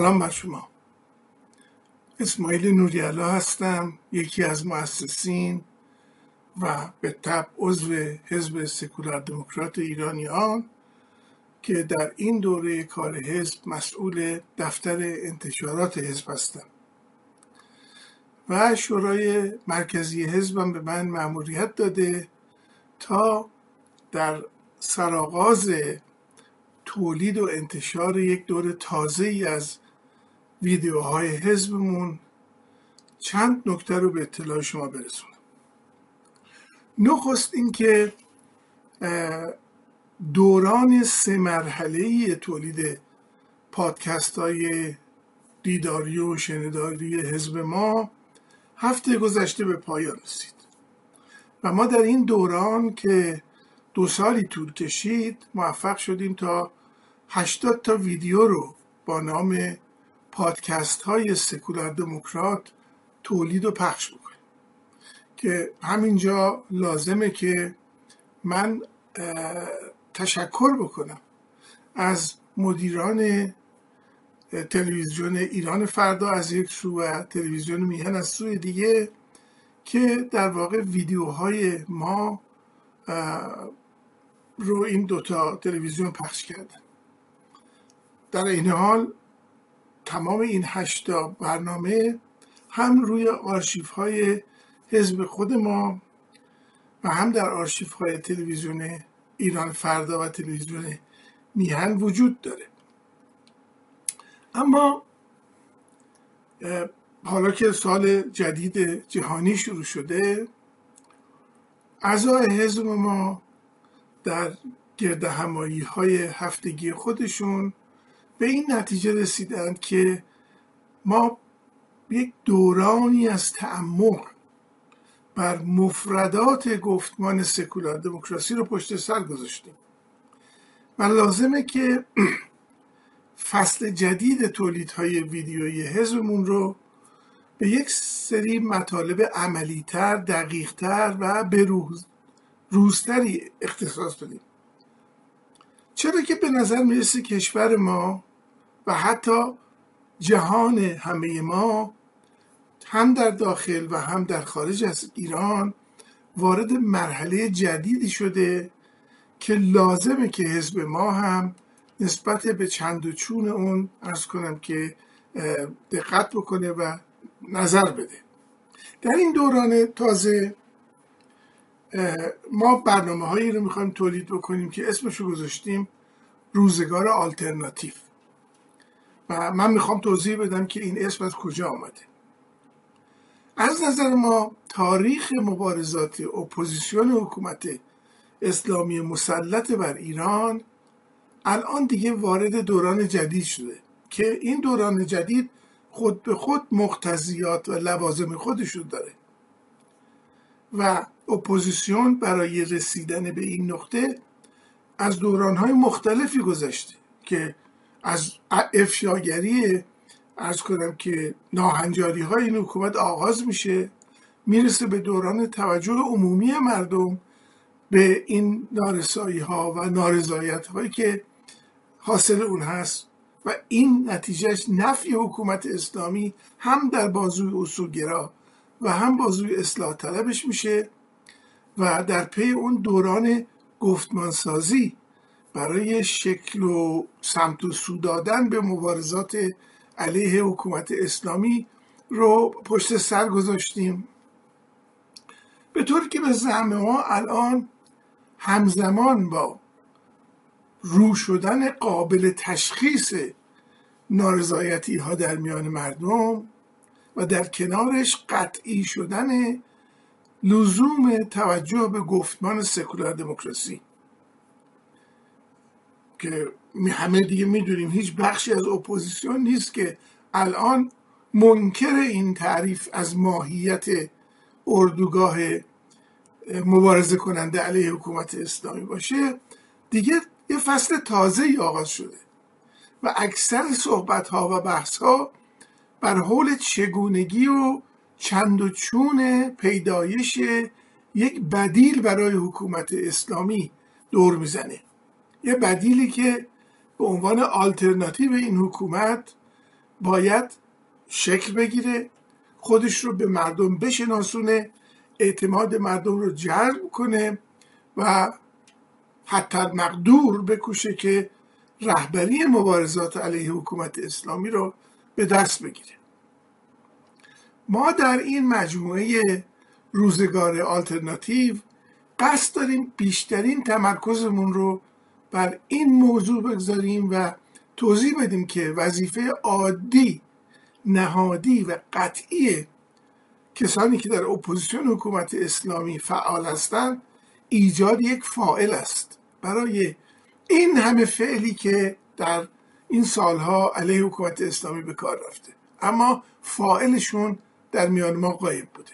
سلام بر شما. اسماعیل نوریالا هستم یکی از مؤسسین و به تب عضو حزب سکولار دموکرات ایرانیان که در این دوره کار حزب مسئول دفتر انتشارات حزب هستم. و شورای مرکزی حزبم به من مأموریت داده تا در سرآغاز تولید و انتشار یک دور تازه ای از ویدیوهای حزبمون. چند نکته رو به اطلاع شما برسونم. نخست اینکه دوران سه مرحله تولید پادکست های دیداری و شنیداری حزب ما هفته گذشته به پایان رسید. و ما در این دوران که دو سالی طول کشید موفق شدیم تا 80 تا ویدیو رو با نام پادکست های سکولار دموکرات تولید و پخش بکنیم. که همینجا لازمه که من تشکر بکنم از مدیران تلویزیون ایران فردا از یک سو و تلویزیون میهن از سوی دیگه که در واقع ویدیوهای ما رو این دوتا تلویزیون پخش کردن. در این حال تمام این هشتا برنامه هم روی آرشیف های حزب خود ما و هم در آرشیف های تلویزیون ایران فردا و تلویزیون میهن وجود داره. اما حالا که سال جدید جهانی شروع شده اعضای حزب ما در گرد همایی های هفتگی خودشون به این نتیجه رسیدند که ما یک دورانی از تعمق بر مفردات گفتمان سکولار دموکراسی رو پشت سر گذاشتیم. و لازمه که فصل جدید تولیدهای ویدیویی حزبمون رو به یک سری مطالب عملیتر، دقیقتر و به روز روزتری اختصاص بدیم. چرا که به نظر می‌رسه کشور ما و حتی جهان همه ما هم در داخل و هم در خارج از ایران وارد مرحله جدیدی شده که لازمه که حزب ما هم نسبت به چند و چون اون عرض کنم که دقت بکنه و نظر بده. در این دوران تازه ما برنامه هایی رو می‌خوایم تولید بکنیم که اسمشو گذاشتیم روزگار آلترناتیو. و من می‌خوام توضیح بدم که این اسم از کجا آمده. از نظر ما تاریخ مبارزات اپوزیسیون حکومت اسلامی مسلط بر ایران الان دیگه وارد دوران جدید شده که این دوران جدید خود به خود مقتضیات و لوازم خودشون داره. و اپوزیسیون برای رسیدن به این نقطه از دورانهای مختلفی گذشته که از افشاگری ارز کنم که ناهنجاری های این حکومت آغاز میشه می‌رسه به دوران توجه عمومی مردم به این نارسایی ها و نارضایت هایی که حاصل اون هست و این نتیجهش نفی حکومت اسلامی هم در بازوی اصولگرا و هم بازوی اصلاح طلبش میشه و در پی اون دوران گفتمانسازی برای شکل و سمت و سو دادن به مبارزات علیه حکومت اسلامی رو پشت سر گذاشتیم. به طوری که به ما الان همزمان با رو شدن قابل تشخیص نارضایتی ها در میان مردم و در کنارش قطعی شدن لزوم توجه به گفتمان سکولار دموکراسی. که همه دیگه می‌دونیم هیچ بخشی از اپوزیسیون نیست که الان منکر این تعریف از ماهیت اردوگاه مبارزه کننده علیه حکومت اسلامی باشه. دیگه یه فصل تازه ای آغاز شده و اکثر صحبت ها و بحث ها بر حول چگونگی و چند و چون پیدایش یک بدیل برای حکومت اسلامی دور می‌زنه. یه بدیلی که به عنوان آلترناتیو این حکومت باید شکل بگیره خودش رو به مردم بشناسونه اعتماد مردم رو جلب کنه و حتی مقدور بکوشه که رهبری مبارزات علیه حکومت اسلامی رو به دست بگیره. ما در این مجموعه روزگار آلترناتیو قصد داریم بیشترین تمرکزمون رو بر این موضوع بگذاریم و توضیح بدیم که وظیفه عادی نهادی و قطعی کسانی که در اپوزیسیون حکومت اسلامی فعال هستند ایجاد یک فاعل است. برای این همه فعلی که در این سالها علیه حکومت اسلامی به کار رفته. اما فائلشون در میان ما قایب بوده.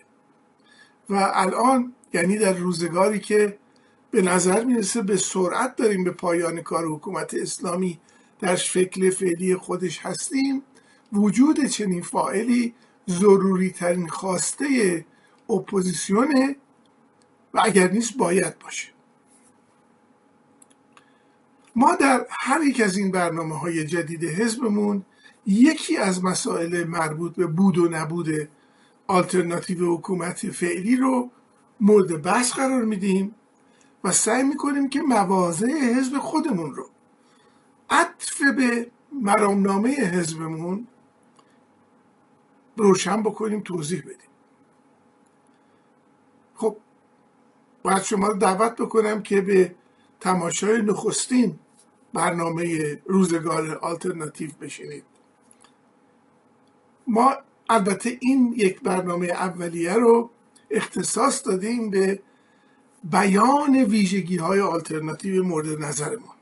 و الان یعنی در روزگاری که به نظر می‌رسه به سرعت داریم به پایان کار حکومت اسلامی در شکل فعلی خودش هستیم. وجود چنین فائلی ضروری ترین خواسته اپوزیسیونه و اگر نیست باید باشه. ما در هر یک از این برنامه های جدید حزبمون یکی از مسائل مربوط به بود و نبود آلترناتیو حکومت فعلی رو مورد بحث قرار میدیم. و سعی می‌کنیم که مواضع حزب خودمون رو عطف به مرامنامه حزبمون روشن بکنیم توضیح بدیم. خب باید شما رو دعوت بکنم که به تماشای نخستین برنامه روزگار آلترناتیو بشینید. ما البته این یک برنامه اولیه رو اختصاص دادیم به بیان ویژگی های آلترناتیو مورد نظرمون.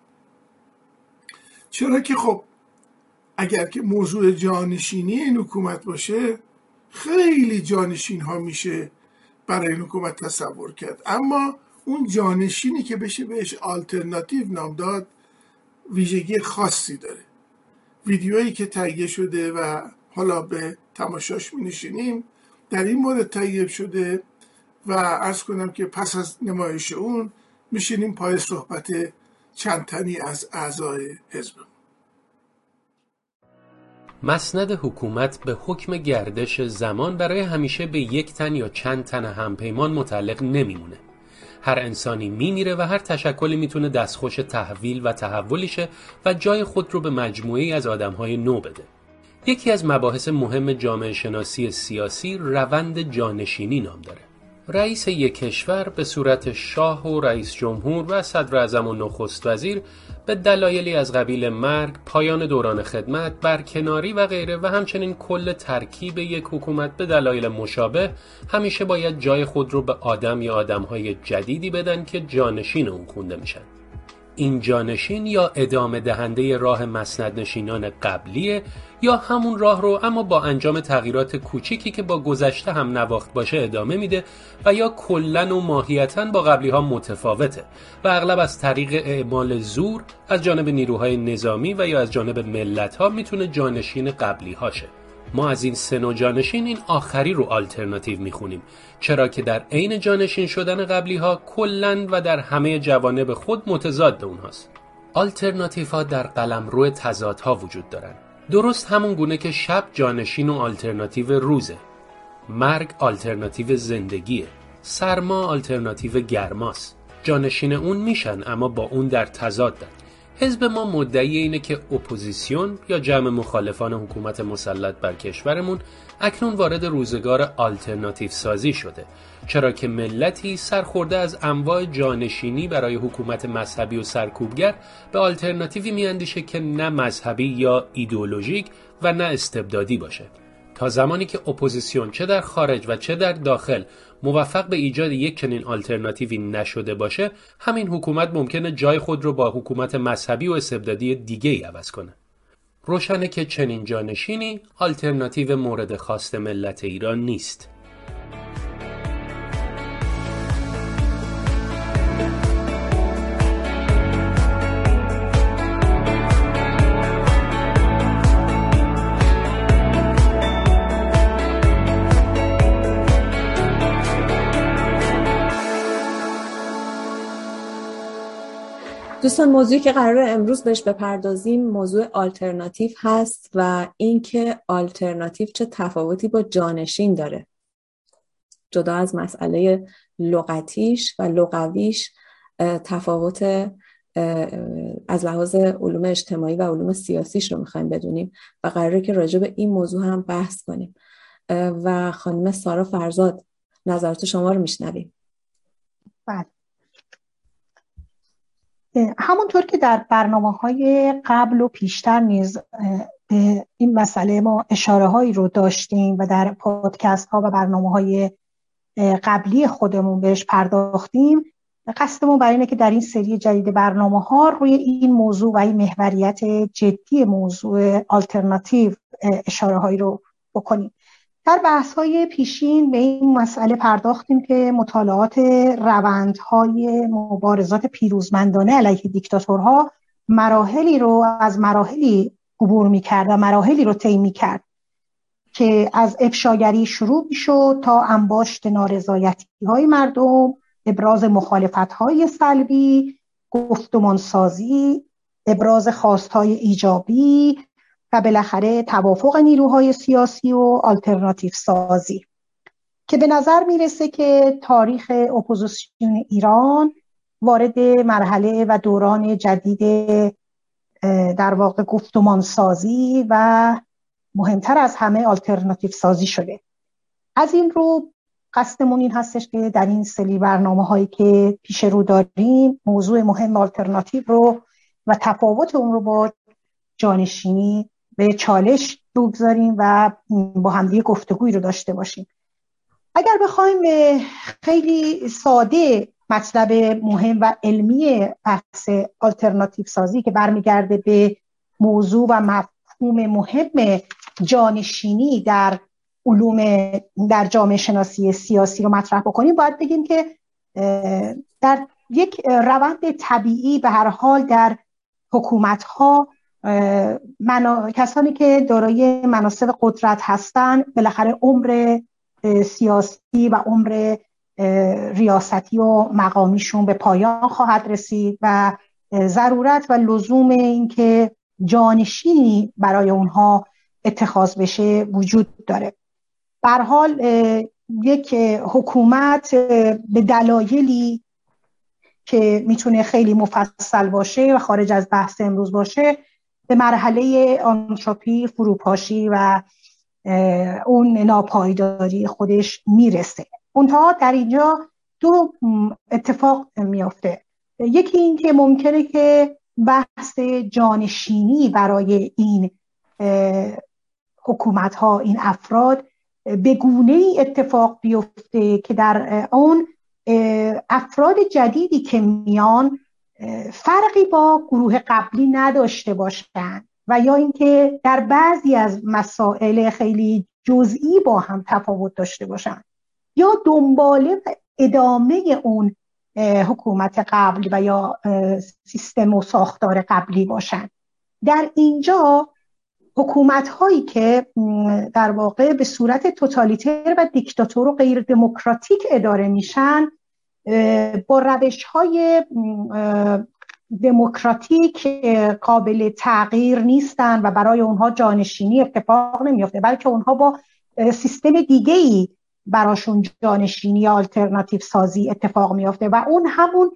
چرا که خب اگر که موضوع جانشینی این حکومت باشه خیلی جانشین ها میشه برای این حکومت تصور کرد. اما اون جانشینی که بشه بهش آلترناتیو نام داد ویژگی خاصی داره. ویدیویی که تهیه شده و حالا به تماشاش می نشینیم در این مورد تهیه شده و ارز کنم که پس از نمایش اون میشینیم پای صحبت چند تنی از اعضای حزب. مسند حکومت به حکم گردش زمان برای همیشه به یک تن یا چند تن همپیمان متعلق نمیمونه. هر انسانی میمیره و هر تشکلی می‌تونه دستخوش تحویل و تحولیشه و جای خود رو به مجموعی از آدمهای نو بده. یکی از مباحث مهم جامعه شناسی سیاسی روند جانشینی نام داره. رئیس یک کشور به صورت شاه و رئیس جمهور و صدر و نخست وزیر به دلایلی از قبیل مرگ، پایان دوران خدمت، برکناری و غیره و همچنین کل ترکیب یک حکومت به دلایل مشابه همیشه باید جای خود رو به آدم یا آدمهای جدیدی بدن که جانشین اون خونده میشن. این جانشین یا ادامه دهنده راه مسندنشینان قبلیه یا همون راه رو اما با انجام تغییرات کوچیکی که با گذشته هم نواخت باشه ادامه میده و یا کلا و ماهیتا با قبلی ها متفاوته و اغلب از طریق اعمال زور از جانب نیروهای نظامی و یا از جانب ملت ها می‌تونه جانشین قبلی هاشه ما از این سه جانشین این آخری رو آلترناتیو می‌خونیم. چرا که در عین جانشین شدن قبلی ها کلاً و در همه جوانب خود متضاد اونهاست. آلترناتیو ها در قلمروی تضادها وجود دارن. درست همون گونه که شب جانشین و آلترناتیو روزه. مرگ آلترناتیو زندگیه. سرما آلترناتیو گرماست. جانشین اون میشن اما با اون در تضادن حزب ما مدعی اینه که اپوزیسیون یا جمع مخالفان حکومت مسلط بر کشورمون اکنون وارد روزگار آلترناتیو سازی شده. چرا که ملتی سرخورده از انواع جانشینی برای حکومت مذهبی و سرکوبگر به آلترناتیوی میاندیشه که نه مذهبی یا ایدئولوژیک و نه استبدادی باشه. تا زمانی که اپوزیسیون چه در خارج و چه در داخل موفق به ایجاد یک چنین آلترناتیوی نشده باشه همین حکومت ممکنه جای خود رو با حکومت مذهبی و استبدادی دیگه ای عوض کنه. روشنه که چنین جانشینی آلترناتیو مورد خواست ملت ایران نیست. دوستان موضوعی که قرار امروز بهش بپردازیم موضوع آلترناتیو هست و اینکه آلترناتیو چه تفاوتی با جانشین داره. جدا از مسئله لغتیش و لغویش تفاوت از لحاظ علوم اجتماعی و علوم سیاسیش رو می‌خوایم بدونیم و قراره که راجع به این موضوع هم بحث کنیم. و خانم سارا فرزاد نظرات شما رو میشنویم. بله. همونطور که در برنامه های قبل و پیشتر نیز به این مسئله ما اشاره هایی رو داشتیم و در پادکست ها و برنامه های قبلی خودمون بهش پرداختیم قصدمون برای اینه که در این سری جدید برنامه ها روی این موضوع و این محوریت جدی موضوع آلترناتیو اشاره هایی رو بکنیم. در بحث های پیشین به این مسئله پرداختیم که مطالعات روندهای مبارزات پیروزمندانه علیه دیکتاتورها مراحلی رو از مراحلی عبور می‌کرد و مراحلی رو طی می‌کرد که از افشاگری شروع می‌شد تا انباشت نارضایتی های مردم ابراز مخالفت های سلبی گفتمانسازی ابراز خواستهای ایجابی و بالاخره توافق نیروهای سیاسی و آلترناتیو سازی. که به نظر می‌رسه که تاریخ اپوزیسیون ایران وارد مرحله و دوران جدید در واقع گفتمان سازی و مهمتر از همه آلترناتیو سازی شده. از این رو قصدمون این هستش که در این سری برنامه هایی که پیش رو داریم موضوع مهم آلترناتیو رو و تفاوت اون رو با جانشینی به چالش بگذاریم و با همدیگه گفتگویی رو داشته باشیم. اگر بخوایم خیلی ساده مطلب مهم و علمی بحث آلترناتیو سازی که برمیگرده به موضوع و مفهوم مهم جانشینی در علوم در جامعه شناسی سیاسی رو مطرح بکنیم باید بگیم که در یک روند طبیعی به هر حال در حکومت ها منا... کسانی که دارای مناسب قدرت هستند بالاخره عمر سیاسی و عمر ریاستی و مقامیشون به پایان خواهد رسید و ضرورت و لزوم اینکه جانشینی برای اونها اتخاذ بشه وجود داره. بر حال یک حکومت به دلایلی که می‌تونه خیلی مفصل باشه و خارج از بحث امروز باشه به مرحله آنتروپی فروپاشی و اون ناپایداری خودش می‌رسه. اونها در اینجا دو اتفاق میافته. یکی این که ممکنه که بحث جانشینی برای این حکومت ها این افراد به گونه ای اتفاق بیفته که در اون افراد جدیدی که میان فرقی با گروه قبلی نداشته باشند و یا اینکه در بعضی از مسائل خیلی جزئی با هم تفاوت داشته باشند یا دنباله و ادامه اون حکومت قبل و یا سیستم و ساختار قبلی باشند در اینجا حکومت هایی که در واقع به صورت توتالیتر و دیکتاتور و غیر دموکراتیک اداره میشن با روش های دموکراتیک قابل تغییر نیستن و برای اونها جانشینی اتفاق نمیافته بلکه اونها با سیستم دیگه ای براشون جانشینی آلترناتیو سازی اتفاق میافته و اون همون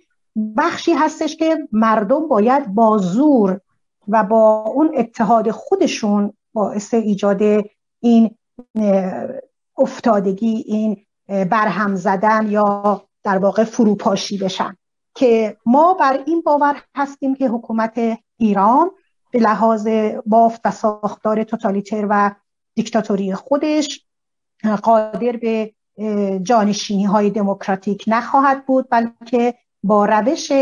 بخشی هستش که مردم باید با زور و با اون اتحاد خودشون باعث ایجاد این افتادگی این برهم زدن یا در واقع فروپاشی بشن. که ما بر این باور هستیم که حکومت ایران به لحاظ بافت و ساختار توتالیتر و دیکتاتوری خودش قادر به جانشینی های دموکراتیک نخواهد بود بلکه با روش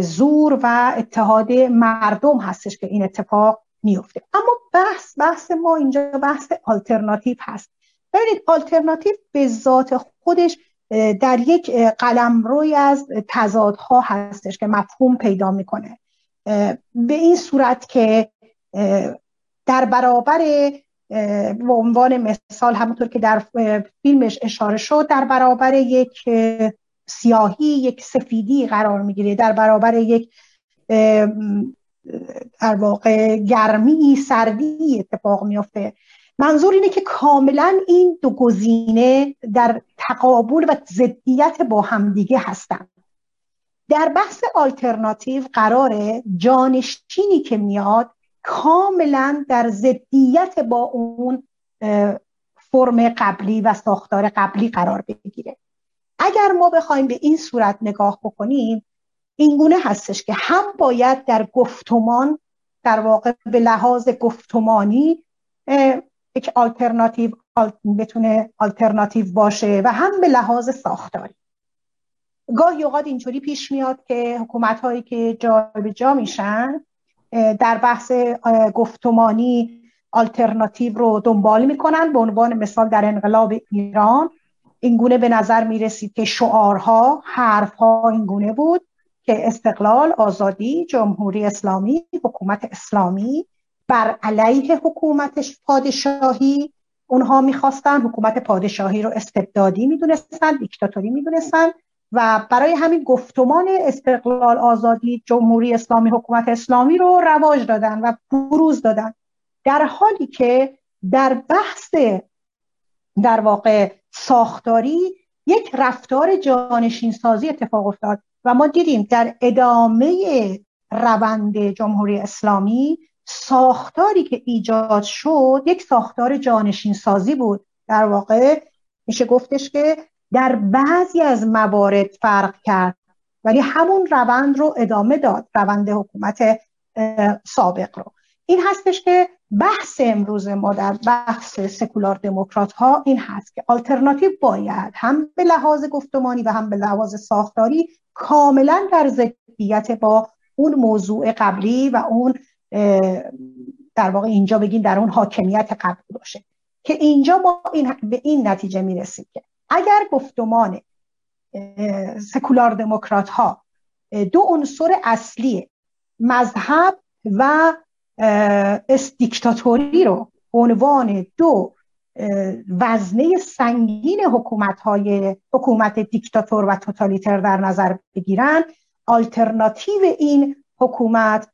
زور و اتحاد مردم هستش که این اتفاق میفته اما بحث بحث ما اینجا بحث آلترناتیو هست. ببینید آلترناتیو به ذات خودش در یک روی از تضادها هستش که مفهوم پیدا می‌کنه. به این صورت که در برابر به عنوان مثال همونطور که در فیلمش اشاره شد در برابر یک سیاهی یک سفیدی قرار می‌گیره. در برابر یک در واقع گرمی سردی اتفاق میافته. منظور اینه که کاملا این دو گزینه در تقابل و ضدیت با همدیگه هستند در بحث آلترناتیو قراره جانشینی که میاد کاملا در ضدیت با اون فرم قبلی و ساختار قبلی قرار بگیره. اگر ما بخوایم به این صورت نگاه بکنیم اینگونه هستش که هم باید در گفتمان در واقع به لحاظ گفتمانی یک آلترناتیو بتونه آلترناتیو باشه و هم به لحاظ ساختاری. گاهی اوقات اینطوری پیش میاد که حکومت هایی که جا به جا میشن در بحث گفتمانی آلترناتیو رو دنبال می‌کنن. به عنوان مثال در انقلاب ایران اینگونه به نظر می‌رسید که شعارها حرفها اینگونه بود که استقلال آزادی جمهوری اسلامی حکومت اسلامی بر علیه حکومت پادشاهی اونها می‌خواستن حکومت پادشاهی رو استبدادی می‌دونستن دیکتاتوری می‌دونستن و برای همین گفتمان استقلال آزادی جمهوری اسلامی حکومت اسلامی رو رواج دادن و بروز دادن. در حالی که در بحث در واقع ساختاری یک رفتار جانشین سازی اتفاق افتاد و ما دیدیم در ادامه روند جمهوری اسلامی ساختاری که ایجاد شد یک ساختار جانشین سازی بود. در واقع میشه گفتش که در بعضی از موارد فرق کرد ولی همون روند رو ادامه داد روند حکومت سابق رو. این هستش که بحث امروز ما در بحث سکولار دموکرات ها این هست که آلترناتیو باید هم به لحاظ گفتمانی و هم به لحاظ ساختاری کاملا در ضدیت با اون موضوع قبلی و اون در واقع اینجا بگیم در اون حاکمیت قبلی باشه. که اینجا ما این به این نتیجه می‌رسیم که اگر گفتمان سکولار دموکرات ها دو عنصر اصلی مذهب و دیکتاتوری رو عنوان دو وزنه سنگین حکومت های حکومت دیکتاتور و توتالیتر در نظر بگیرن آلترناتیو این حکومت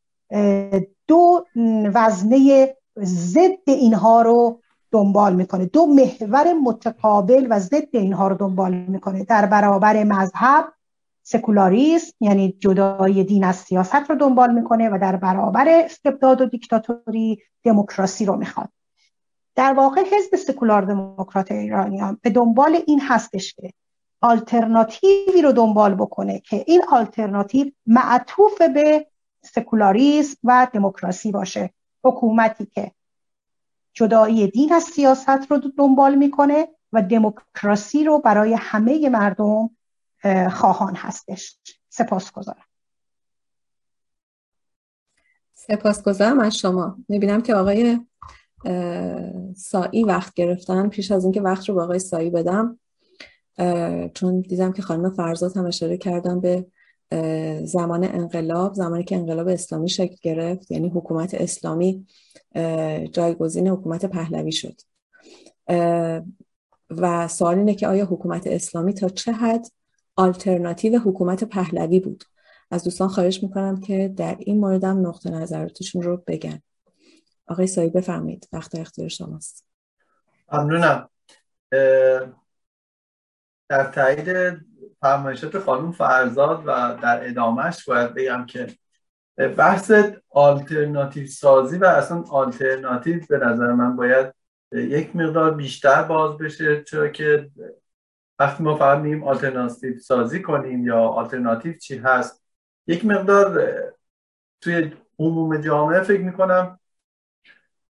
دو وزنه ضد اینها رو دنبال می‌کنه. دو محور متقابل و ضد اینها رو دنبال می‌کنه. در برابر مذهب سکولاریسم یعنی جدای دین از سیاست رو دنبال می‌کنه و در برابر استبداد و دیکتاتوری دموکراسی رو می‌خواد. در واقع حزب سکولار دموکرات ایرانیان به دنبال این هستش که آلترناتیوی رو دنبال بکنه که این آلترناتیو معطوف به سکولاریسم و دموکراسی باشه. حکومتی که جدایی دین از سیاست رو دنبال می‌کنه و دموکراسی رو برای همه مردم خواهان هستش. سپاس گذارم سپاسگزارم از شما. می‌بینم که آقای سایی وقت گرفتن. پیش از اینکه وقت رو به آقای سایی بدم چون دیدم که خانم فرزاد هم اشاره کردن به زمان انقلاب زمانی که انقلاب اسلامی شکل گرفت یعنی حکومت اسلامی جایگزین حکومت پهلوی شد. و سوال اینه که آیا حکومت اسلامی تا چه حد آلترناتیو حکومت پهلوی بود؟ از دوستان خواهش می‌کنم که در این موردم نقطه نظراتشون رو بگن. آقای سایی بفرمایید. وقت اختیار شماست. ممنونم. در تایید فرمایشات خانم فرزاد و در ادامهش باید بگم که بحث آلترناتیو سازی و اصلا آلترناتیو به نظر من باید یک مقدار بیشتر باز بشه چرا که وقتی ما فقط میگیم آلترناتیو سازی کنیم یا آلترناتیو چی هست یک مقدار توی عموم جامعه فکر می‌کنم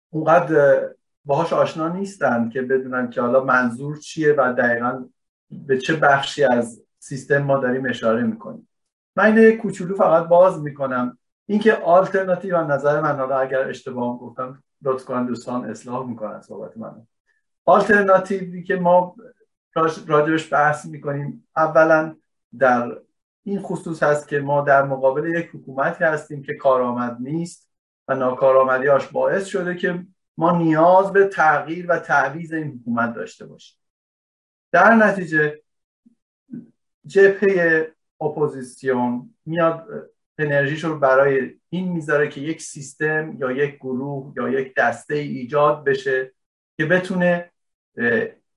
اونقدر باهاش آشنا نیستن که بدونن که حالا منظور چیه و دقیقا به چه بخشی از سیستم ما داریم اشاره می‌کنیم. من اینه کوچولو فقط باز می‌کنم. اینکه آلترناتیو نظر من حالا اگر اشتباه گفتم لطف کنن دوستان اصلاح می‌کنن صحبت من. آلترناتیوی که ما راجبش بحث می‌کنیم اولا در این خصوص هست که ما در مقابل یک حکومتی هستیم که کارآمد نیست و ناکارآمدیاش باعث شده که ما نیاز به تغییر و تعویض این حکومت داشته باشیم. در نتیجه جبهه اپوزیسیون میاد انرژیش رو برای این می‌ذاره که یک سیستم یا یک گروه یا یک دسته ایجاد بشه که بتونه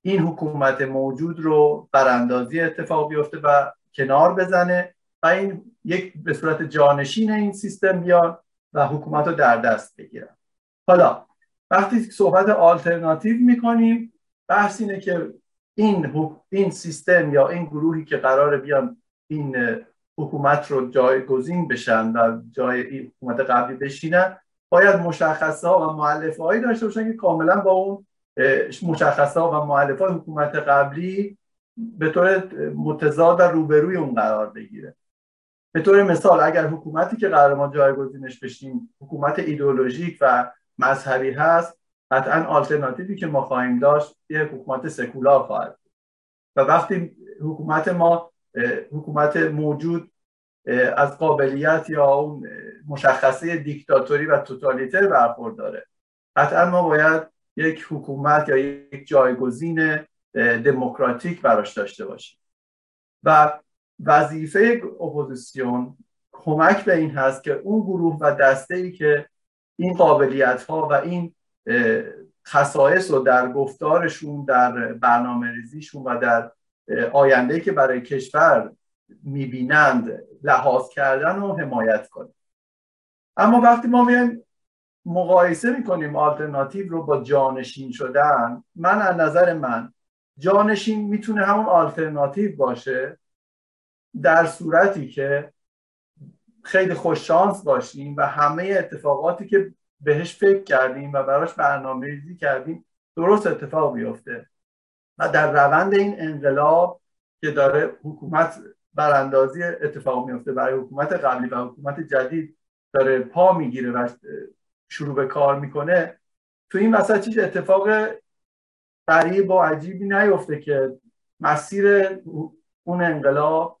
این حکومت موجود رو براندازی اتفاق بیفته و کنار بزنه و این یک به صورت جانشین این سیستم بیاد و حکومت رو در دست بگیرن حالا وقتی صحبت آلترناتیو می‌کنیم بحث اینه که این این سیستم یا این گروهی که قرار بیان این حکومت رو جایگزین بشن و جای این حکومت قبلی بشینن باید مشخصه ها و معلفه هایی داشته باشن که کاملا با اون مشخصه ها و معلفه های حکومت قبلی به طور متضاد و روبروی اون قرار بگیره. به طور مثال اگر حکومتی که قرار ما جایگزینش بشیم حکومت ایدئولوژیک و مذهبی هست قطعا آلترناتیوی که ما خواهیم داشت یه حکومت سکولار خواهد و وقتی حکومت ما حکومت موجود از قابلیت یا اون مشخصه دیکتاتوری و توتالیتر برخورداره قطعا ما باید یک حکومت یا یک جایگزین دموکراتیک براش داشته باشیم. و وظیفه اپوزیسیون کمک به این هست که اون گروه و دسته ای که این قابلیت ها و این خصائص رو در گفتارشون در برنامه ریزیشون و در آینده که برای کشور می‌بینند لحاظ کردن و حمایت کنیم اما وقتی ما میایم مقایسه می‌کنیم آلترناتیو رو با جانشین شدن من از نظر من جانشین می‌تونه همون آلترناتیو باشه در صورتی که خیلی خوششانس باشیم و همه اتفاقاتی که بهش فکر کردیم و براش برنامه ریزی کردیم درست اتفاق بیفته. و در روند این انقلاب که داره حکومت براندازی اتفاق میفته برای حکومت قبلی و حکومت جدید داره پا می‌گیره و شروع به کار می‌کنه تو این وسط چیز اتفاق غریب و عجیبی نیفته که مسیر اون انقلاب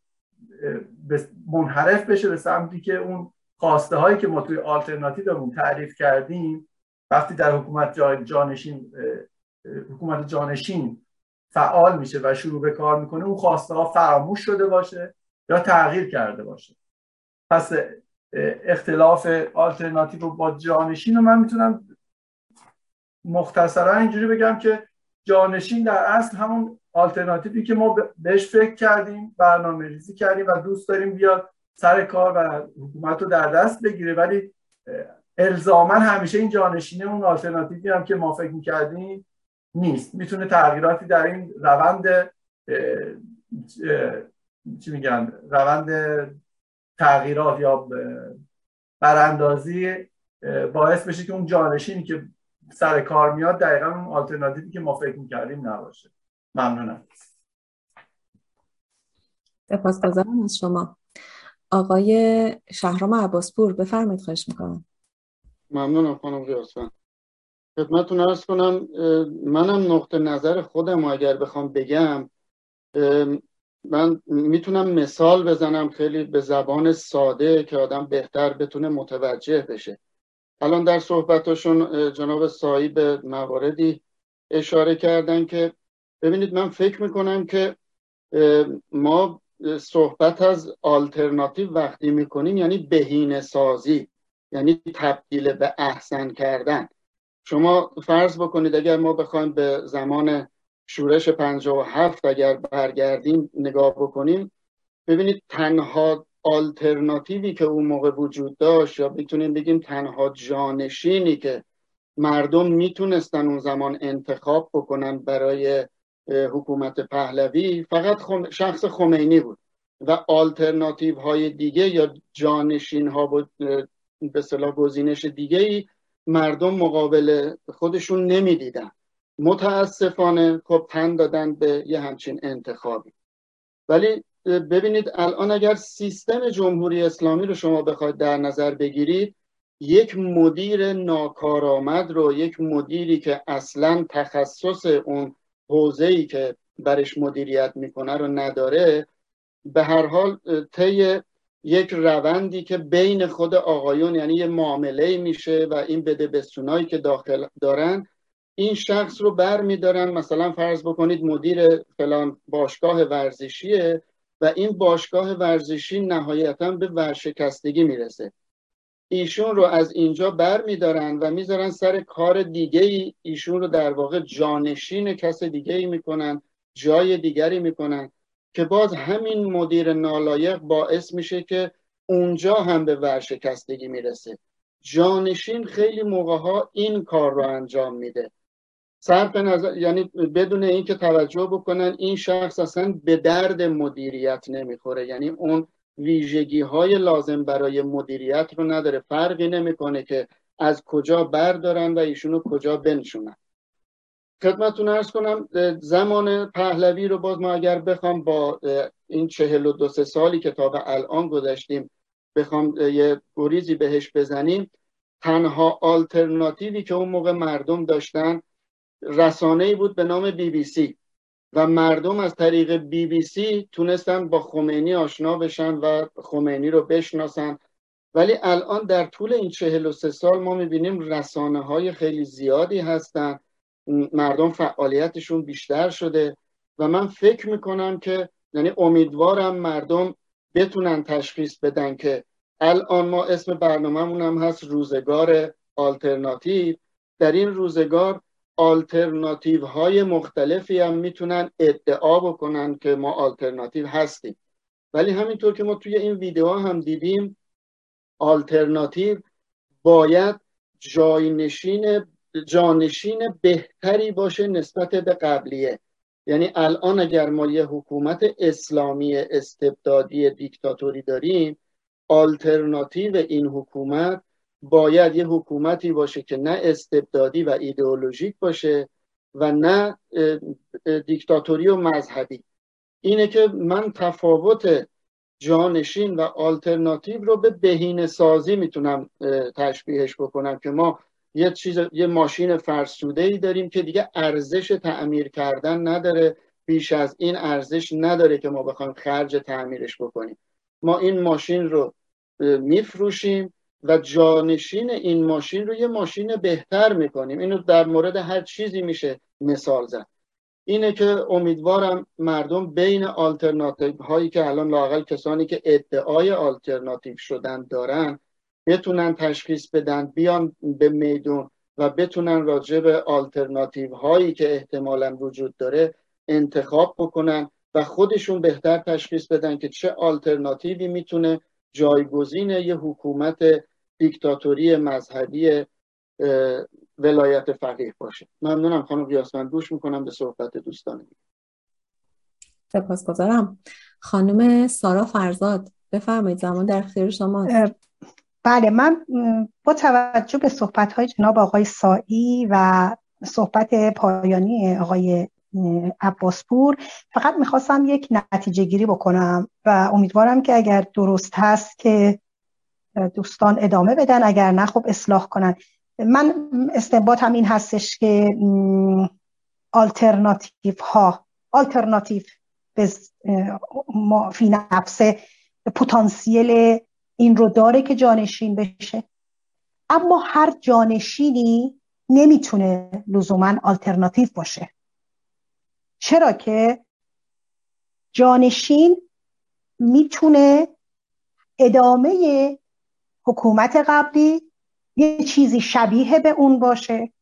منحرف بشه به سمتی که اون خواسته هایی که ما توی آلترناتیومون تعریف کردیم وقتی در حکومت جانشین حکومت جانشین فعال میشه و شروع به کار می‌کنه اون خواسته ها فراموش شده باشه یا تغییر کرده باشه. پس اختلاف آلترناتیو با جانشین رو من می‌تونم مختصرا اینجوری بگم که جانشین در اصل همون آلترناتیوی که ما بهش فکر کردیم برنامه ریزی کردیم و دوست داریم بیاد سر کار و حکومت رو در دست بگیره. ولی الزاما همیشه این جانشینه اون آلترناتیوی هم که ما فکر می‌کردیم نیست. می‌تونه تغییراتی در این روند چی میگن روند تغییرات یا براندازی باعث بشه که اون جانشینی که سر کار میاد دقیقا اون آلترناتیوی که ما فکر می‌کردیم نباشه. ممنونم. سپاسگزارم از شما. آقای شهرام عباسپور بفرمایید خواهش می‌کنم. ممنونم خانم قیاسفند. خدمتتون ارز کنم منم نقطه نظر خودم اگر بخوام بگم من می‌تونم مثال بزنم خیلی به زبان ساده که آدم بهتر بتونه متوجه بشه. الان در صحبتاشون جناب سایی به مواردی اشاره کردن که ببینید من فکر می‌کنم که ما صحبت از آلترناتیو وقتی می‌کنیم یعنی بهینه سازی یعنی تبدیل به احسن کردن. شما فرض بکنید اگر ما بخوایم به زمان شورش 57 اگر برگردیم نگاه بکنیم ببینید تنها آلترناتیوی که اون موقع وجود داشت یا می‌تونیم بگیم تنها جانشینی که مردم می‌تونستن اون زمان انتخاب بکنن برای حکومت پهلوی فقط شخص خمینی بود و آلترناتیو های دیگه یا جانشین ها بود به صلاح گزینش دیگه ای مردم مقابل خودشون نمی‌دیدن. متاسفانه خب تن دادن به یه همچین انتخابی. ولی ببینید الان اگر سیستم جمهوری اسلامی رو شما بخواید در نظر بگیرید یک مدیر ناکارآمد رو یک مدیری که اصلا تخصص اون ای که برش مدیریت می‌کنه رو نداره به هر حال طی یک روندی که بین خود آقایون یعنی یه معامله میشه و این بده بستونایی که داخل دارن این شخص رو بر میدارن. مثلا فرض بکنید مدیر فلان باشگاه ورزشیه و این باشگاه ورزشی نهایتا به ورشکستگی می‌رسه. ایشون رو از اینجا بر میدارن و می‌ذارن سر کار دیگه ای ایشون رو در واقع جانشین کس دیگه ای می‌کنن جای دیگری می‌کنن که باز همین مدیر نالایق باعث میشه که اونجا هم به ورشکستگی می‌رسه. جانشین خیلی موقع ها این کار رو انجام میده. صرف نظر یعنی بدون اینکه توجه بکنن این شخص اصلا به درد مدیریت نمی‌خوره. یعنی اون ویژگی های لازم برای مدیریت رو نداره. فرقی نمی‌کنه که از کجا بردارن و ایشونو کجا بنشونن. خدمتتون ارز کنم زمان پهلوی رو باز ما اگر بخوام با این چهل و دو سالی که تا به الان گذشتیم بخوام یه گریزی بهش بزنیم تنها آلترناتیوی که اون موقع مردم داشتن رسانه بود به نام بی بی سی. و مردم از طریق بی بی سی تونستن با خمینی آشنا بشن و خمینی رو بشناسن. ولی الان در طول این چهل و سه سال ما می‌بینیم رسانه های خیلی زیادی هستن. مردم فعالیتشون بیشتر شده و من فکر می‌کنم که یعنی امیدوارم مردم بتونن تشخیص بدن که الان ما اسم برنامهمون هم هست روزگار آلترناتیو. در این روزگار آلترناتیو های مختلفی هم می‌تونن ادعا بکنن که ما آلترناتیو هستیم. ولی همینطور که ما توی این ویدیو هم دیدیم آلترناتیو باید جاینشین جانشین بهتری باشه نسبت به قبلیه. یعنی الان اگر ما یه حکومت اسلامی استبدادی دیکتاتوری داریم آلترناتیو این حکومت باید یه حکومتی باشه که نه استبدادی و ایدئولوژیک باشه و نه دیکتاتوری و مذهبی. اینه که من تفاوت جانشین و آلترناتیو رو به بهینه سازی می‌تونم تشبیهش بکنم که ما یه چیز یه ماشین فرسوده ای داریم که دیگه ارزش تعمیر کردن نداره. بیش از این ارزش نداره که ما بخوایم خرج تعمیرش بکنیم. ما این ماشین رو میفروشیم. و جانشین این ماشین رو یه ماشین بهتر می‌کنیم. اینو در مورد هر چیزی میشه مثال زد. اینه که امیدوارم مردم بین آلترناتیو هایی که الان لاقل کسانی که ادعای آلترناتیو شدن دارن بتونن تشخیص بدن بیان به میدون و بتونن راجع به آلترناتیو هایی که احتمالا وجود داره انتخاب بکنن و خودشون بهتر تشخیص بدن که چه آلترناتیوی می‌تونه جایگزین یه حکومت دیکتاتوری مذهبی ولایت فقیه باشه. ممنونم خانم قیاسمند. گوش می‌کنم به صحبت دوستان سپاسگزارم. خانم سارا فرزاد بفرمایید زمان در خیر شما. بله من با توجه به صحبت های جناب آقای سایی و صحبت پایانی آقای عباسپور فقط می‌خواستم یک نتیجه گیری بکنم و امیدوارم که اگر درست هست که دوستان ادامه بدن اگر نه خب اصلاح کنن. من استنباط هم این هستش که آلترناتیو ها آلترناتیو به فی نفسه پتانسیل این رو داره که جانشین بشه. اما هر جانشینی نمی‌تونه لزوما آلترناتیو باشه. چرا که جانشین می‌تونه ادامه حکومت قبلی یه چیزی شبیه به اون باشه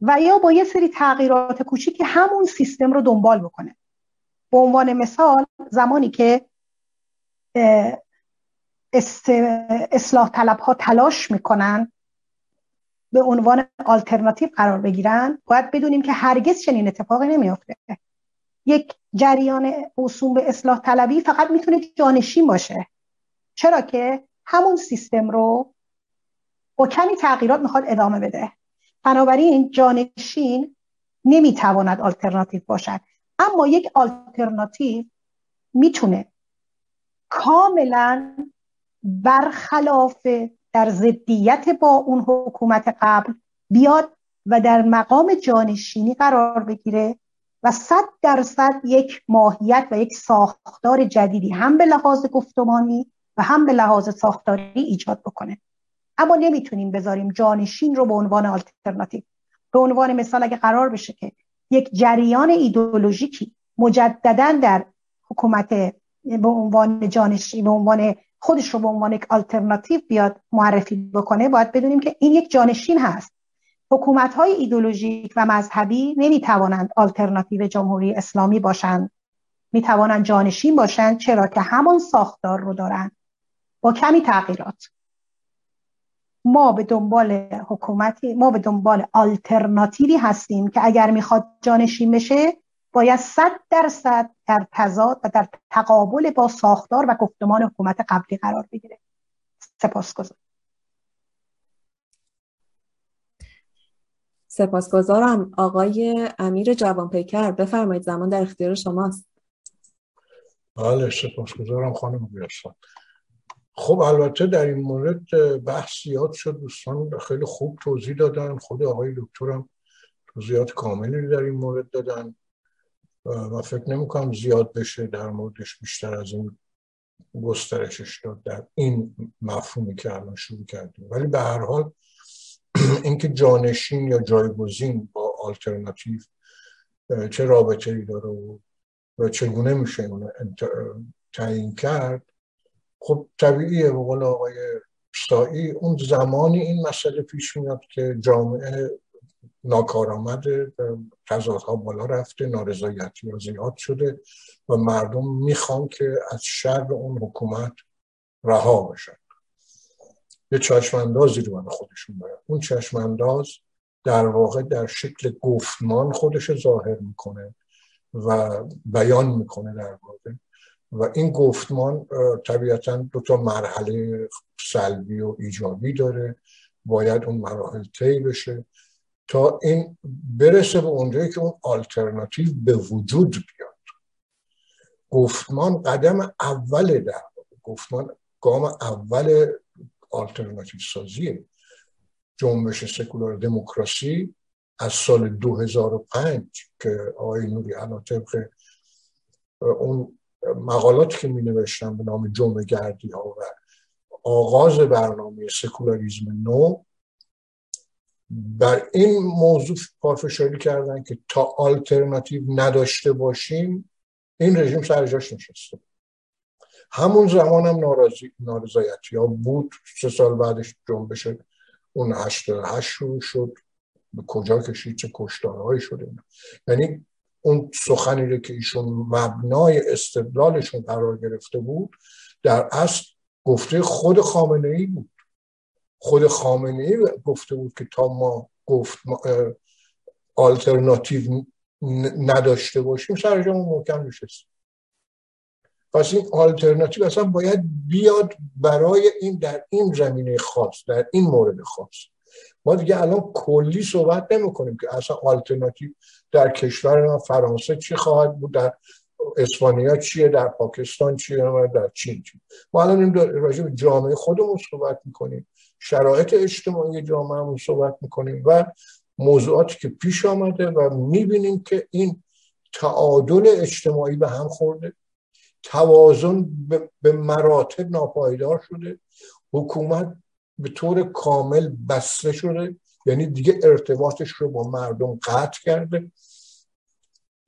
و یا با یه سری تغییرات کوچیک همون سیستم رو دنبال بکنه. به عنوان مثال زمانی که اصلاح طلب ها تلاش می‌کنن به عنوان آلترناتیو قرار بگیرن باید بدونیم که هرگز چنین اتفاقی نمیافته. یک جریان موسوم به اصلاح طلبی فقط می‌تونه جانشین باشه. چرا که همون سیستم رو با کمی تغییرات می‌خواد ادامه بده. بنابراین جانشین نمی‌تواند آلترناتیو باشد. اما یک آلترناتیو می‌تونه کاملا برخلاف در ضدیت با اون حکومت قبل بیاد و در مقام جانشینی قرار بگیره صد درصد یک ماهیت و یک ساختار جدیدی هم به لحاظ گفتمانی و هم به لحاظ ساختاری ایجاد بکنه. اما نمی‌تونیم بذاریم جانشین رو به عنوان آلترناتیو. به عنوان مثال اگه قرار بشه که یک جریان ایدولوژیکی مجددا در حکومت به عنوان جانشین به عنوان خودش رو به عنوان یک آلترناتیو بیاد معرفی بکنه باید بدونیم که این یک جانشین هست. حکومت های ایدولوژیک و مذهبی نمی توانند آلترناتیو جمهوری اسلامی باشند. می توانند جانشین باشند چرا که همان ساختار رو دارند. با کمی تغییرات. ما به دنبال حکومتی ما به دنبال آلترناتیوی هستیم که اگر می‌خواد جانشین بشه باید صد درصد در تضاد و در تقابل با ساختار و گفتمان حکومت قبلی قرار بگیره. سپاسگزارم. سپاسگزارم آقای امیر جوانپیکر. بفرمایید زمان در اختیار شماست. بله سپاسگزارم خانم بیرسان خب البته در این مورد بحث زیاد شد. دوستان خیلی خوب توضیح دادن. خود آقای دکترم توضیحات کاملی در این مورد دادن و فکر نمی کنم زیاد بشه در موردش بیشتر از این گسترشش داد در این مفهومی که الان شروع کردیم. ولی به هر حال اینکه جانشین یا جایگزین با آلترناتیو چه رابطه ای داره و چگونه میشه اون تعیین کرد خب طبیعیه. به قول آقای سایی اون زمانی این مسئله پیش میاد که جامعه ناکارآمد تضادها بالا رفته نارضایتی ها زیاد شده و مردم می‌خوان که از شر اون حکومت رها بشن. یه چشماندازی رو به خودشون باید اون چشمانداز در واقع در شکل گفتمان خودش ظاهر می‌کنه و بیان می‌کنه در واقع. و این گفتمان طبیعتا دو تا مرحله سلبی و ایجابی داره. باید اون مراحل طی بشه تا این برسه به اونجایی که اون آلترناتیو به وجود بیاد. گفتمان قدم اول در گفتمان گام اول آلترناتیو سازیه جنبش سکولار دموکراسی از سال 2005 که آقای نوری علا طبق اون مقالاتی که می نوشتم به نام جمع گردی ها و آغاز برنامه سکولاریزم نو بر این موضوع پافشاری کردن که تا آلترناتیو نداشته باشیم این رژیم سر جاش نشسته. همون زمان هم نارضایتی نارضایتی ها بود. سه سال بعدش جنبش اون هشت شروع شد. به کجا کشید؟ چه کشتارهایی شده یعنی اون سخنی رو که ایشون مبنای استدلالشون قرار گرفته بود در اصل گفته خود خامنه ای بود. خود خامنه ای گفته بود که تا ما گفت آلترناتیو نداشته باشیم سر جامون محکم نشست. پس این آلترناتیو اصلا باید بیاد برای این در این زمینه خاص در این مورد خاص. ما دیگه الان کلی صحبت نمی کنیم که اصلا آلترناتیو در کشور ما فرانسه چی خواهد بود در اسپانیا چیه در پاکستان چیه در چین چیه. ما الان این راجع به جامعه خودمون صحبت می‌کنیم شرایط اجتماعی جامعه صحبت می‌کنیم و موضوعاتی که پیش آمده و می‌بینیم که این تعادل اجتماعی به هم خورده. توازن به مراتب ناپایدار شده. حکومت به طور کامل بسته شده. یعنی دیگه ارتباطش رو با مردم قطع کرده.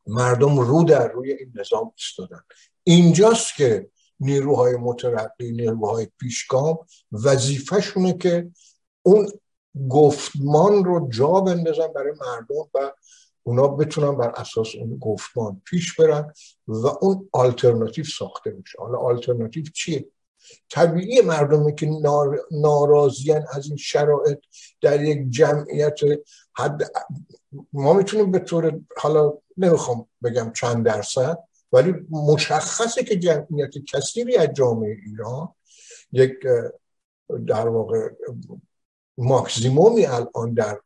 مردم رو در روی این نظام ایستادن. اینجاست که نیروهای مترقی نیروهای پیشگام وظیفهشونه که اون گفتمان رو جا بندازن برای مردم و اونا بتونن بر اساس اون گفتمان پیش برن و اون آلترناتیو ساخته میشه. حالا آلترناتیو چیه؟ طبیعی مردمی که ناراضیان از این شرایط در یک جمعیت حد ما می‌تونیم به طور حالا نمی‌خوام بگم چند درصد ولی مشخصه که جمعیت کثیری از جامعه ایران یک در واقع ماکسیمومی الان در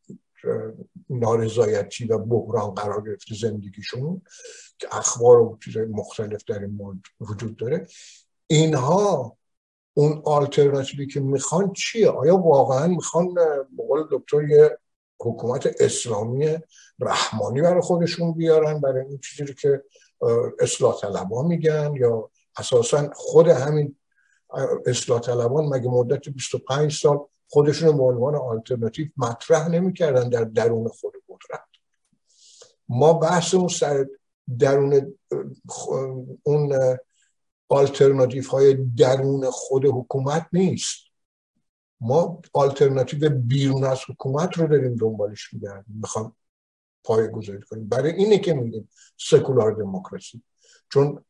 نارضایتی و بحران قرار گرفته زندگیشون که اخبار و چیز مختلف در این مورد وجود داره. اینها اون آلترناتیوی که می‌خوان چیه؟ آیا واقعا می‌خوان بقول دکتر یه حکومت اسلامی رحمانی برای خودشون بیارن برای این چیزی که اصلاح طلبا میگن یا اساسا خود همین اصلاح طلبان مگه مدت 25 سال خودشون به عنوان آلترناتیو مطرح نمی‌کردن در درون خود قدرت. ما بحثمون سر درون اون آلترناتیف های درون خود حکومت نیست. ما آلترناتیو بیرون از حکومت رو داریم دنبالش میگردیم. می‌خوام پای گذاری کنیم. برای اینه که میگیم سکولار دموکراسی. چون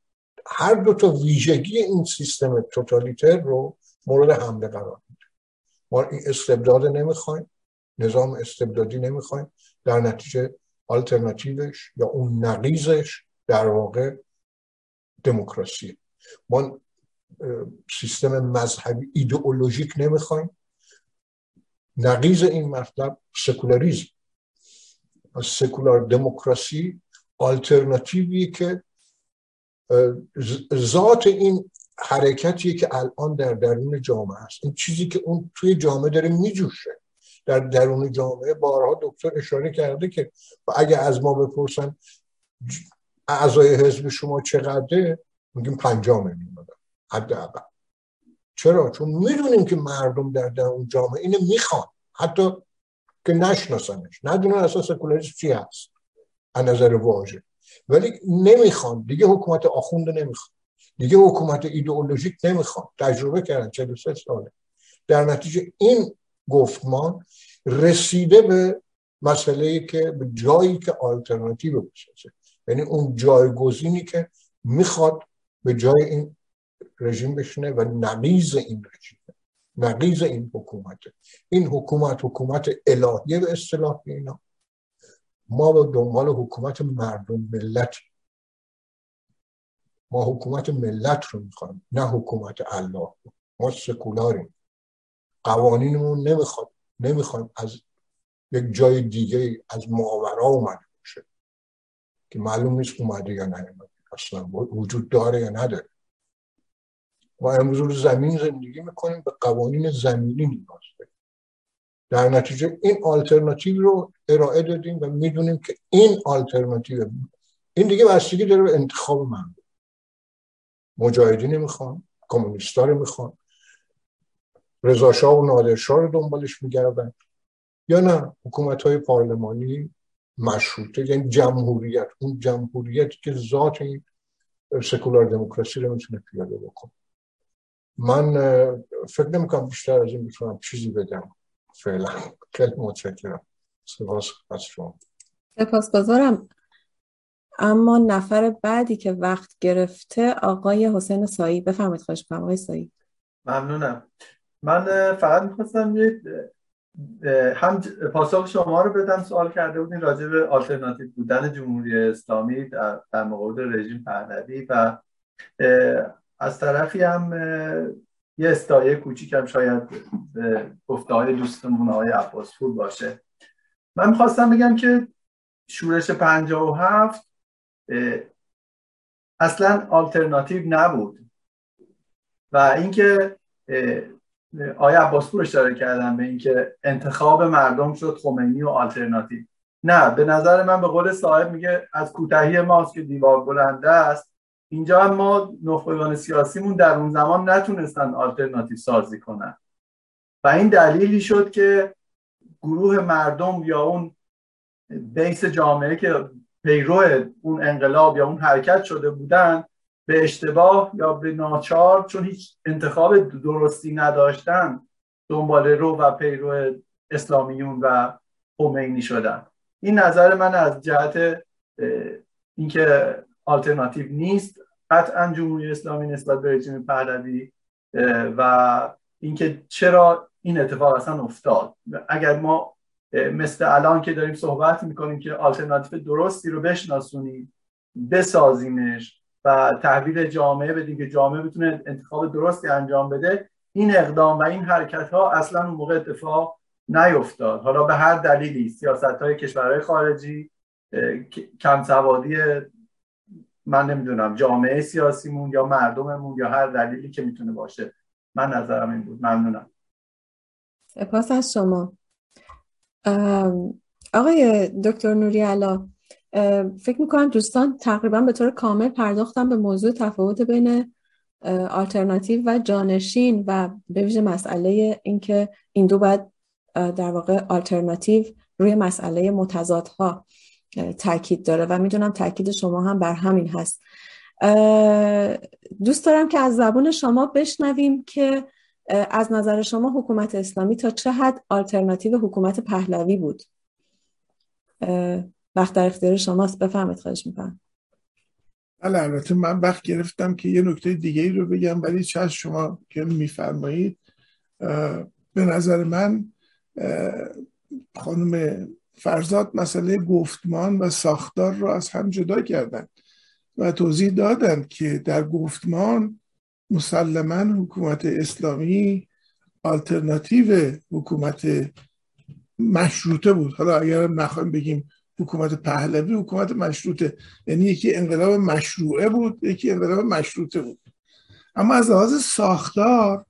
هر دو تا ویژگی این سیستم توتالیتر رو مورد حمله قرار ما این استبداد نمی‌خوایم نظام استبدادی نمی‌خوایم. در نتیجه آلترناتیوش یا اون نقیزش در واقع دموکراسی ما سیستم مذهبی ایدئولوژیک نمی‌خوایم. نقیز این مطلب سکولاریزم. سکولار دموکراسی آلترناتیوی که ذات این حرکتیه که الان در درون جامعه هست این چیزی که اون توی جامعه داره میجوشه. در درون جامعه بارها دکتر اشاره کرده که اگه از ما بپرسن اعضای حزب شما چقدره میگیم پنجاه میلیون حداقل. چرا؟ چون می‌دونیم که مردم در درون جامعه اینو می‌خوان. حتی که نشناسنش. ندونن اساس سکولاریسم چی هست. از نظر واژه. ولی نمی‌خوان. دیگه حکومت آخونده نمی‌خوان. دیگه حکومت ایدئولوژیک نمی‌خوان تجربه کردن 43 ساله. در نتیجه این گفتمان رسیده به مسئله که به جایی که آلترناتیو بسازه. یعنی اون جایگزینی که می‌خواد به جای این رژیم بشینه و نقیز این رژیم نقیز این حکومت. این حکومت حکومت الهیه به اصطلاح اینا. ما به دنبال حکومت مردم ملت ما حکومت ملت رو می‌خوایم نه حکومت الله. ما سکولاریم. قوانینمون نمی‌خواد نمی‌خوایم از یک جای دیگه از ماورا اومده باشه. که معلوم نیست اومده یا نیومده. اصلا وجود داره یا نداره. ما امروز رو زمین زندگی می‌کنیم به قوانین زمینی نیاز در نتیجه این آلترناتیو رو ارائه دادیم و می‌دونیم که این آلترناتیو این دیگه بستگی داره به انتخاب من. مجاهدین می‌خوان کمونیستا رو می‌خوان. رضا و نادرشاه رو دنبالش میگردن. یا نه حکومت های پارلمانی مشروطه یعنی جمهوریت. اون جمهوریتی که ذات این سکولار دموکراسی رو می‌تونه پیاده بکنه. من فکر نمی‌کنم بیشتر از این می‌تونم چیزی بدم فعلا. خیلی متشکرم. سپاس از شما. سپاسگزارم. اما نفر بعدی که وقت گرفته آقای حسین سایی. بفرمایید خواهش کنم آقای سایی. ممنونم. من فقط می‌خواستم هم پاسخ شما رو بدم. سوال کرده بودین راجع به آلترناتیو بودن جمهوری اسلامی در, مقابل رژیم پهلوی و از طرفی هم یه استایه کوچیکم شاید گفته های دوستمون آقای عباس باشه. من می‌خواستم بگم که شورش هفت اصلا آلترناتیو نبود. و اینکه آیا عباس اشاره کردن به اینکه انتخاب مردم شد خمینی و آلترناتیو نه به نظر من به قول صاحب میگه از کوتاهی ماست که دیوار بلنده است. اینجا هم ما نخبگان سیاسیمون در اون زمان نتونستن آلترناتیو سازی کنن. و این دلیلی شد که گروه مردم یا اون بیس جامعه که پیرو اون انقلاب یا اون حرکت شده بودن به اشتباه یا به ناچار چون هیچ انتخاب درستی نداشتن دنبال رو و پیرو اسلامیون و خمینی شدن. این نظر من از جهت اینکه آلترناتیو نیست قطعا جمهوری اسلامی نسبت به رژیم پهلوی و اینکه چرا این اتفاق اصلا افتاد. اگر ما مثل الان که داریم صحبت می‌کنیم که آلترناتیو درستی رو بشناسونیم بسازیمش و تحویل جامعه بدیم که جامعه بتونه انتخاب درستی انجام بده این اقدام و این حرکت ها اصلا اون موقع اتفاق نیفتاد. حالا به هر دلیلی سیاست های کشورهای خارجی کم سوادی من نمی‌دونم جامعه سیاسیمون یا مردممون یا هر دلیلی که می‌تونه باشه. من نظرم این بود. ممنونم. سپاس از شما. آقای دکتر نوری علا فکر می‌کنم دوستان تقریبا به طور کامل پرداختن به موضوع تفاوت بین آلترناتیو و جانشین و به ویژه مسئله اینکه این دو باید در واقع آلترناتیو روی مسئله متضادها تاکید داره و می‌دونم تاکید شما هم بر همین هست. دوست دارم که از زبون شما بشنویم که از نظر شما حکومت اسلامی تا چه حد آلترناتیو حکومت پهلوی بود؟ وقت در اختیار شماست. بفهمید خواهش می‌کنم. بله البته من وقت گرفتم که یه نکته دیگه ای رو بگم ولی چه شما که میفرمایید به نظر من خانم فرزاد مسئله گفتمان و ساختار رو از هم جدا کردن و توضیح دادن که در گفتمان مسلما حکومت اسلامی آلترناتیو حکومت مشروطه بود. حالا اگر نخواهیم بگیم حکومت پهلوی حکومت مشروطه. یعنی یکی انقلاب مشروعه بود یکی انقلاب مشروطه بود. اما از لحاظ ساختار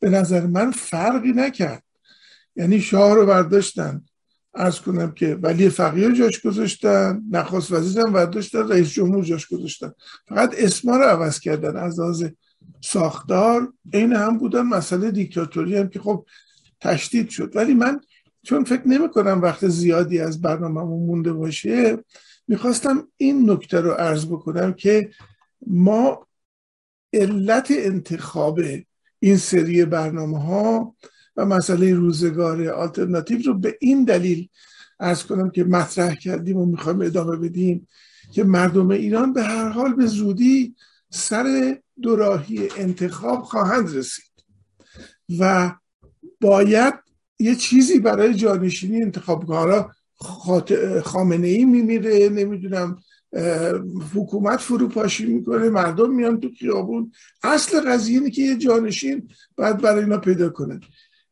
به نظر من فرقی نکرد. یعنی شاه رو برداشتن. ارز کنم که ولی فقیه جاش گذاشتن نخواست وزیرم برداشتن رئیس جمهور جاش گذاشتن. فقط اسما رو عوض کردن. از لحاظ ساختار این هم بودن مسئله دیکتاتوری هم که خب تشدید شد. ولی من چون فکر نمی کنم وقت زیادی از برنامه مونده باشه می‌خواستم این نکته رو عرض بکنم که ما علت انتخاب این سری برنامه ها و مسئله روزگار آلترناتیو رو به این دلیل ارز کنم که مطرح کردیم و می‌خوایم ادامه بدیم که مردم ایران به هر حال به زودی سر دوراهی انتخاب خواهند رسید و باید یه چیزی برای جانشینی انتخاب حالا خامنه ای میمیره نمی‌دونم حکومت فروپاشی می‌کنه مردم میان تو خیابون. اصل قضیه اینه که یه جانشین باید برای اینا پیدا کنن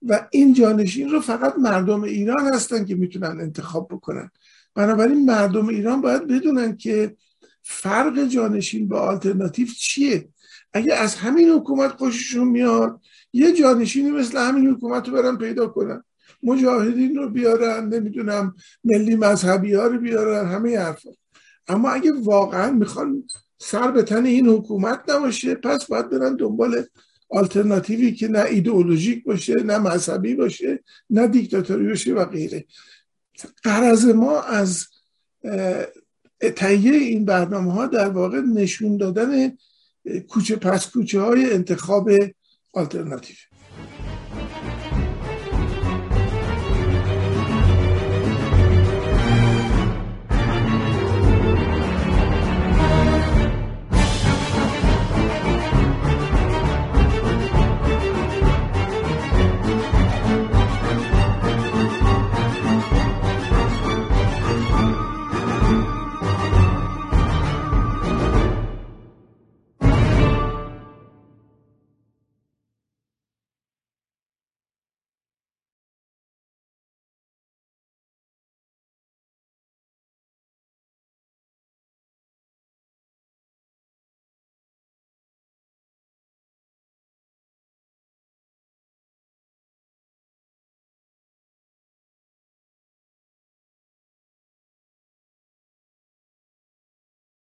و این جانشین رو فقط مردم ایران هستن که می‌تونن انتخاب بکنن. بنابراین مردم ایران باید بدونن که فرق جانشین با آلترناتیو چیه؟ اگه از همین حکومت خوششون میاد یه جانشینی مثل همین حکومت رو برن پیدا کنن. مجاهدین رو بیارن نمی‌دونم ملی مذهبی ها رو بیارن همه حرفا. اما اگه واقعا می‌خوان سر به تن این حکومت نباشه پس باید برن دنبال آلترناتیوی که نه ایدئولوژیک باشه نه مذهبی باشه نه دیکتاتوری باشه و غیره. قرض ما از تهیه این برنامه ها در واقع نشون دادن کوچه پس کوچه های انتخاب آلترناتیو.